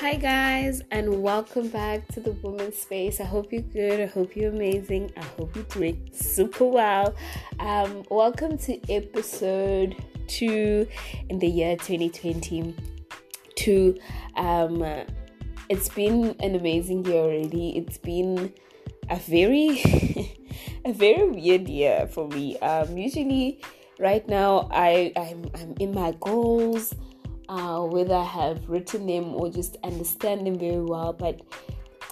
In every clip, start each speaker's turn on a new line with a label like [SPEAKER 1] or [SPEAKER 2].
[SPEAKER 1] Hi, guys, and welcome back to the Women's Space. I hope you're good. I hope you're amazing. I hope you're doing super well. Um, welcome to episode two in the year 2022. Um, it's been an amazing year already. It's been a very, a very weird year for me. Um, usually, right now, I I'm, I'm in my goals uh, whether I have written them or just understand them very well. But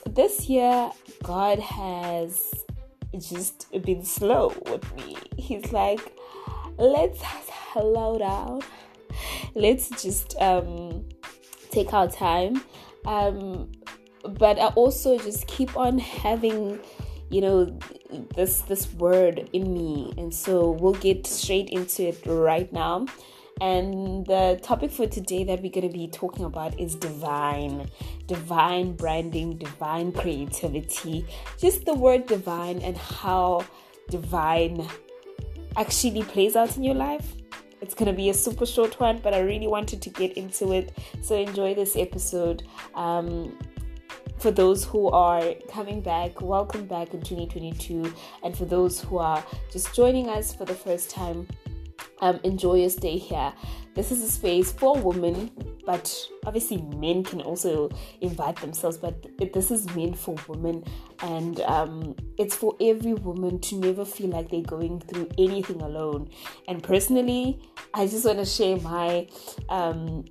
[SPEAKER 1] this year, God has just been slow with me. He's like, let's slow down. Let's just um, take our time. Um, but I also just keep on having, you know, this this word in me, and so we'll get straight into it right now. And the topic for today that we're going to be talking about is divine, divine branding, divine creativity. Just the word divine and how divine actually plays out in your life. It's going to be a super short one, but I really wanted to get into it. So enjoy this episode. Um, for those who are coming back, welcome back in 2022. And for those who are just joining us for the first time, um, enjoy your stay here. This is a space for women, but obviously men can also invite themselves. But this is meant for women, and um, it's for every woman to never feel like they're going through anything alone. And personally, I just want to share my um,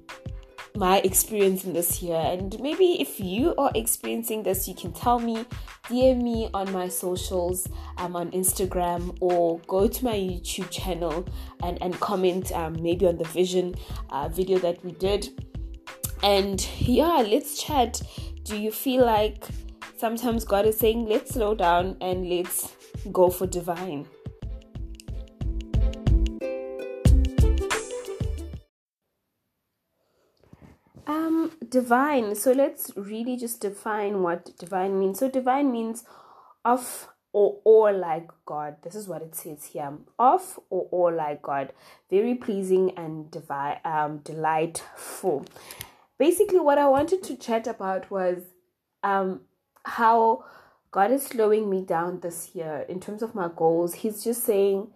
[SPEAKER 1] my experience in this year. And maybe if you are experiencing this, you can tell me, DM me on my socials, um, on Instagram, or go to my YouTube channel and, and comment um, maybe on the vision uh, video that we did. And yeah, let's chat. Do you feel like sometimes God is saying, let's slow down and let's go for divine? Um, divine. So let's really just define what divine means. So divine means of or or like God. This is what it says here. Of or or like God. Very pleasing and divine um delightful. Basically what I wanted to chat about was um how God is slowing me down this year in terms of my goals. He's just saying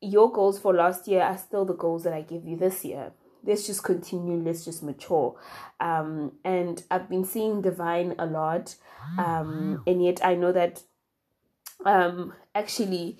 [SPEAKER 1] your goals for last year are still the goals that I give you this year let's just continue let's just mature. Um and i've been seeing divine a lot um and yet i know that um actually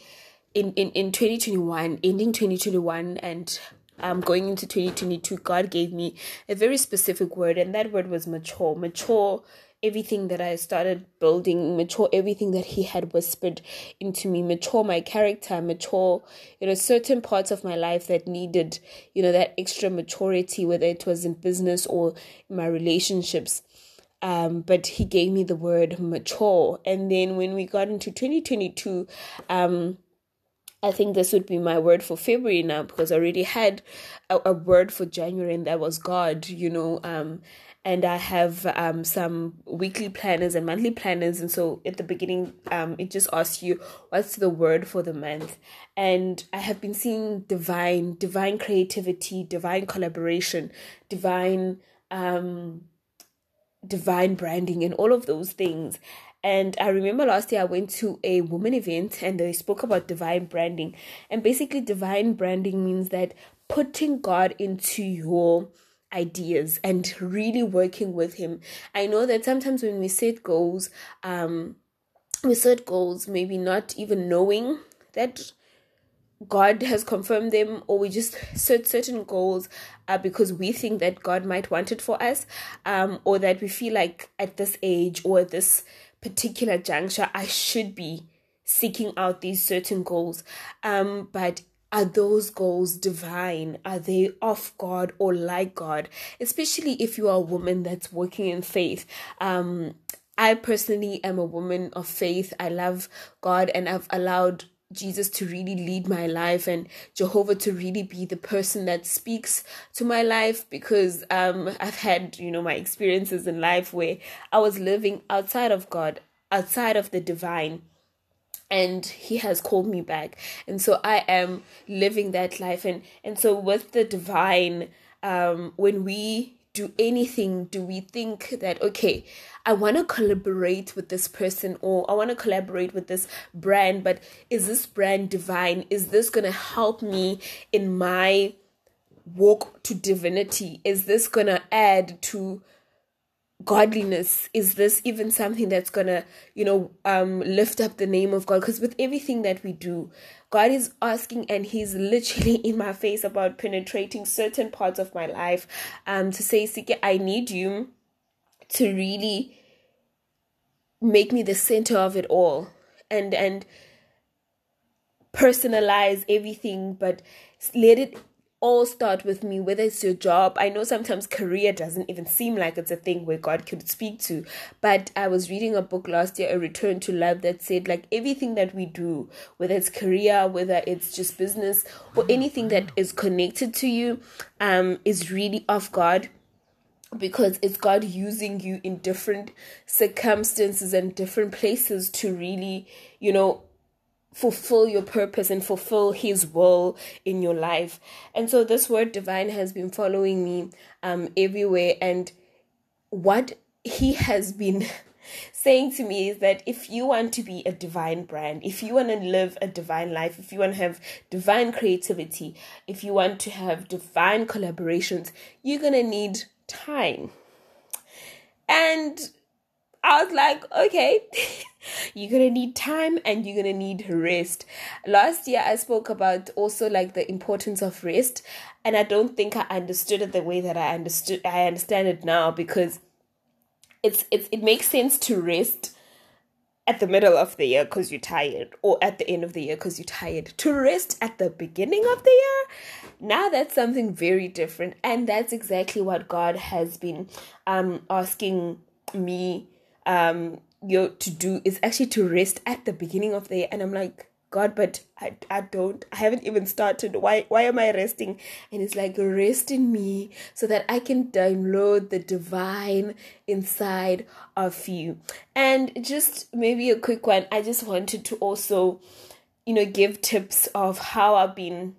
[SPEAKER 1] in in, in 2021 ending 2021 and um going into 2022 god gave me a very specific word and that word was mature mature everything that I started building, mature everything that he had whispered into me, mature my character, mature, you know, certain parts of my life that needed, you know, that extra maturity, whether it was in business or in my relationships. Um, but he gave me the word mature. And then when we got into 2022, um, I think this would be my word for February now because I already had a, a word for January and that was God, you know. Um, and I have um, some weekly planners and monthly planners. And so at the beginning, um, it just asks you what's the word for the month. And I have been seeing divine, divine creativity, divine collaboration, divine, um, divine branding, and all of those things. And I remember last year I went to a woman event and they spoke about divine branding. And basically, divine branding means that putting God into your ideas and really working with him. I know that sometimes when we set goals, um, we set goals maybe not even knowing that God has confirmed them, or we just set certain goals uh, because we think that God might want it for us, um, or that we feel like at this age or at this particular juncture, I should be seeking out these certain goals. Um, but are those goals divine? Are they of God or like God? Especially if you are a woman that's working in faith. Um, I personally am a woman of faith. I love God and I've allowed Jesus to really lead my life and Jehovah to really be the person that speaks to my life because um I've had, you know, my experiences in life where I was living outside of God, outside of the divine and he has called me back. And so i am living that life. And and so with the divine um when we do anything do we think that okay i want to collaborate with this person or i want to collaborate with this brand but is this brand divine? Is this going to help me in my walk to divinity? Is this going to add to godliness is this even something that's gonna you know um lift up the name of god? Because with everything that we do god is asking and he's literally in my face about penetrating certain parts of my life um to say Sike, i need you to really make me the center of it all and and personalize everything but let it all start with me, whether it's your job. I know sometimes career doesn't even seem like it's a thing where God could speak to. But I was reading a book last year, A Return to Love, that said, like, everything that we do, whether it's career, whether it's just business, or anything that is connected to you, um, is really of God because it's God using you in different circumstances and different places to really, you know, fulfill your purpose and fulfill his will in your life and so this word divine has been following me um everywhere and what he has been saying to me is that if you want to be a divine brand, if you want to live a divine life, if you want to have divine creativity, if you want to have divine collaborations, you're going to need time. And I was like, okay, you're gonna need time and you're gonna need rest. Last year, I spoke about also like the importance of rest, and I don't think I understood it the way that I understood. I understand it now because it's it's it makes sense to rest at the middle of the year because you're tired, or at the end of the year because you're tired. To rest at the beginning of the year, now that's something very different, and that's exactly what God has been um asking me um you to do is actually to rest at the beginning of the year. And i'm like god but i i don't i haven't even started. Why why am i resting? And it's like rest in me so that i can download the divine inside of you. And just maybe a quick one i just wanted to also you know give tips of how i've been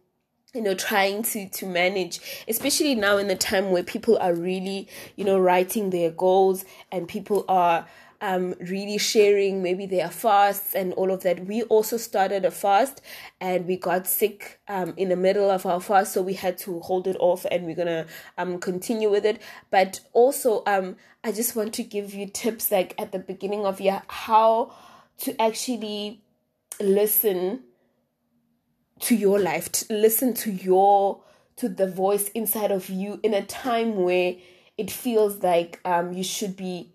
[SPEAKER 1] you know trying to to manage especially now in the time where people are really you know writing their goals and people are um really sharing maybe their fasts and all of that. We also started a fast and we got sick um in the middle of our fast so we had to hold it off and we're gonna um continue with it. But also um i just want to give you tips like at the beginning of year how to actually listen to your life to listen to your to the voice inside of you in a time where it feels like um you should be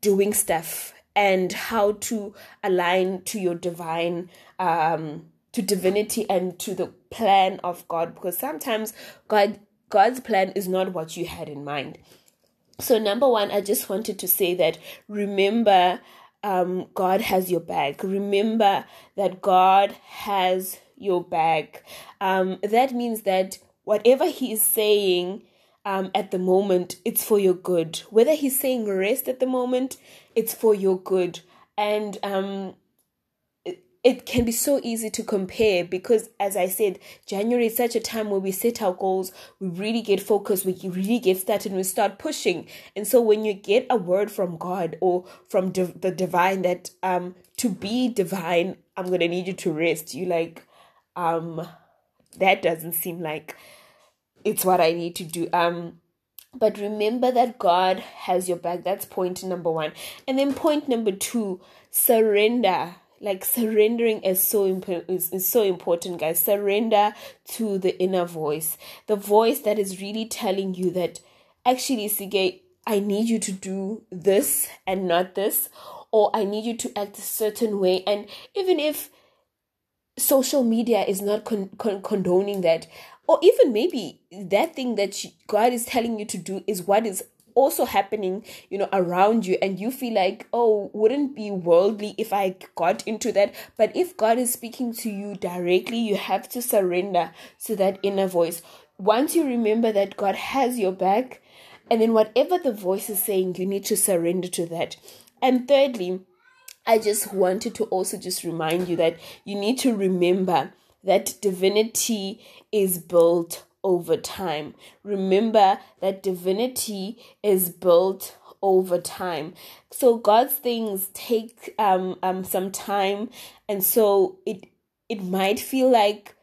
[SPEAKER 1] doing stuff and how to align to your divine um to divinity and to the plan of God because sometimes God God's plan is not what you had in mind. So number 1 I just wanted to say that remember um God has your back. Remember that God has your back. Um, that means that whatever he is saying um, at the moment, it's for your good. Whether he's saying rest at the moment, it's for your good. And um, it, can be so easy to compare because, as I said, January is such a time where we set our goals, we really get focused, we really get started, and we start pushing. And so, when you get a word from God or from the divine that um to be divine, I'm gonna need you to rest. You like, um that doesn't seem like it's what I need to do. Um but remember that God has your back. That's point number 1. And then point number 2, surrender. Like surrendering is so imp- is, is so important, guys. Surrender to the inner voice. The voice that is really telling you that actually Sige, I need you to do this and not this or I need you to act a certain way and even if social media is not con- con- condoning that. Or even maybe that thing that god is telling you to do is what is also happening you know around you. And you feel like oh wouldn't be worldly if i got into that. But if god is speaking to you directly you have to surrender to that inner voice. Once you remember that god has your back and then whatever the voice is saying you need to surrender to that. And thirdly I just wanted to also just remind you that you need to remember that divinity is built over time. Remember that divinity is built over time. So God's things take um um some time and so it it might feel like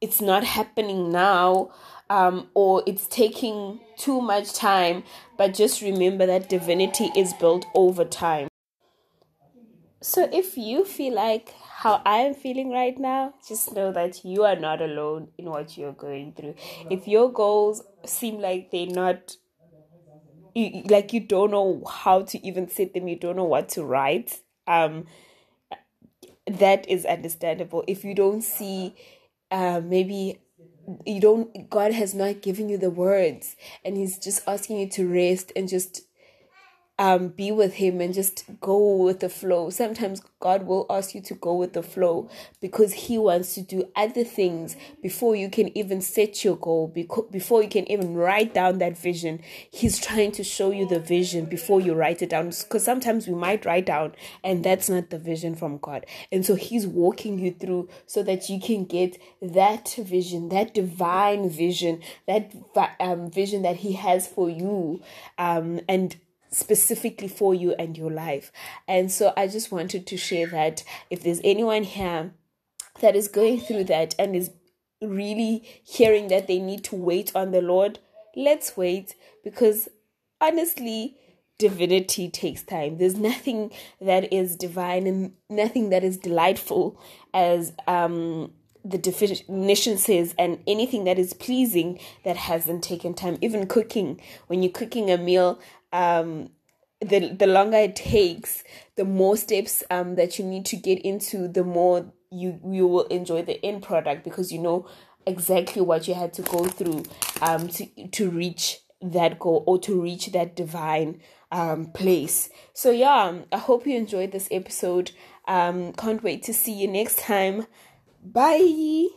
[SPEAKER 1] it's not happening now um or it's taking too much time but just remember that divinity is built over time. So if you feel like how I am feeling right now, just know that you are not alone in what you're going through. If your goals seem like they're not you, like you don't know how to even set them, you don't know what to write, um that is understandable. If you don't see uh maybe you don't God has not given you the words and he's just asking you to rest and just um, be with him and just go with the flow. Sometimes God will ask you to go with the flow because he wants to do other things before you can even set your goal, before you can even write down that vision. He's trying to show you the vision before you write it down because sometimes we might write down and that's not the vision from God. And so he's walking you through so that you can get that vision, that divine vision, that um, vision that he has for you. Um, and specifically for you and your life. And so I just wanted to share that if there's anyone here that is going through that and is really hearing that they need to wait on the Lord, let's wait because honestly, divinity takes time. There's nothing that is divine and nothing that is delightful as um the definition says and anything that is pleasing that hasn't taken time. Even cooking. When you're cooking a meal um the the longer it takes the more steps um that you need to get into the more you you will enjoy the end product because you know exactly what you had to go through um to to reach that goal or to reach that divine um place. So yeah i hope you enjoyed this episode. Um can't wait to see you next time bye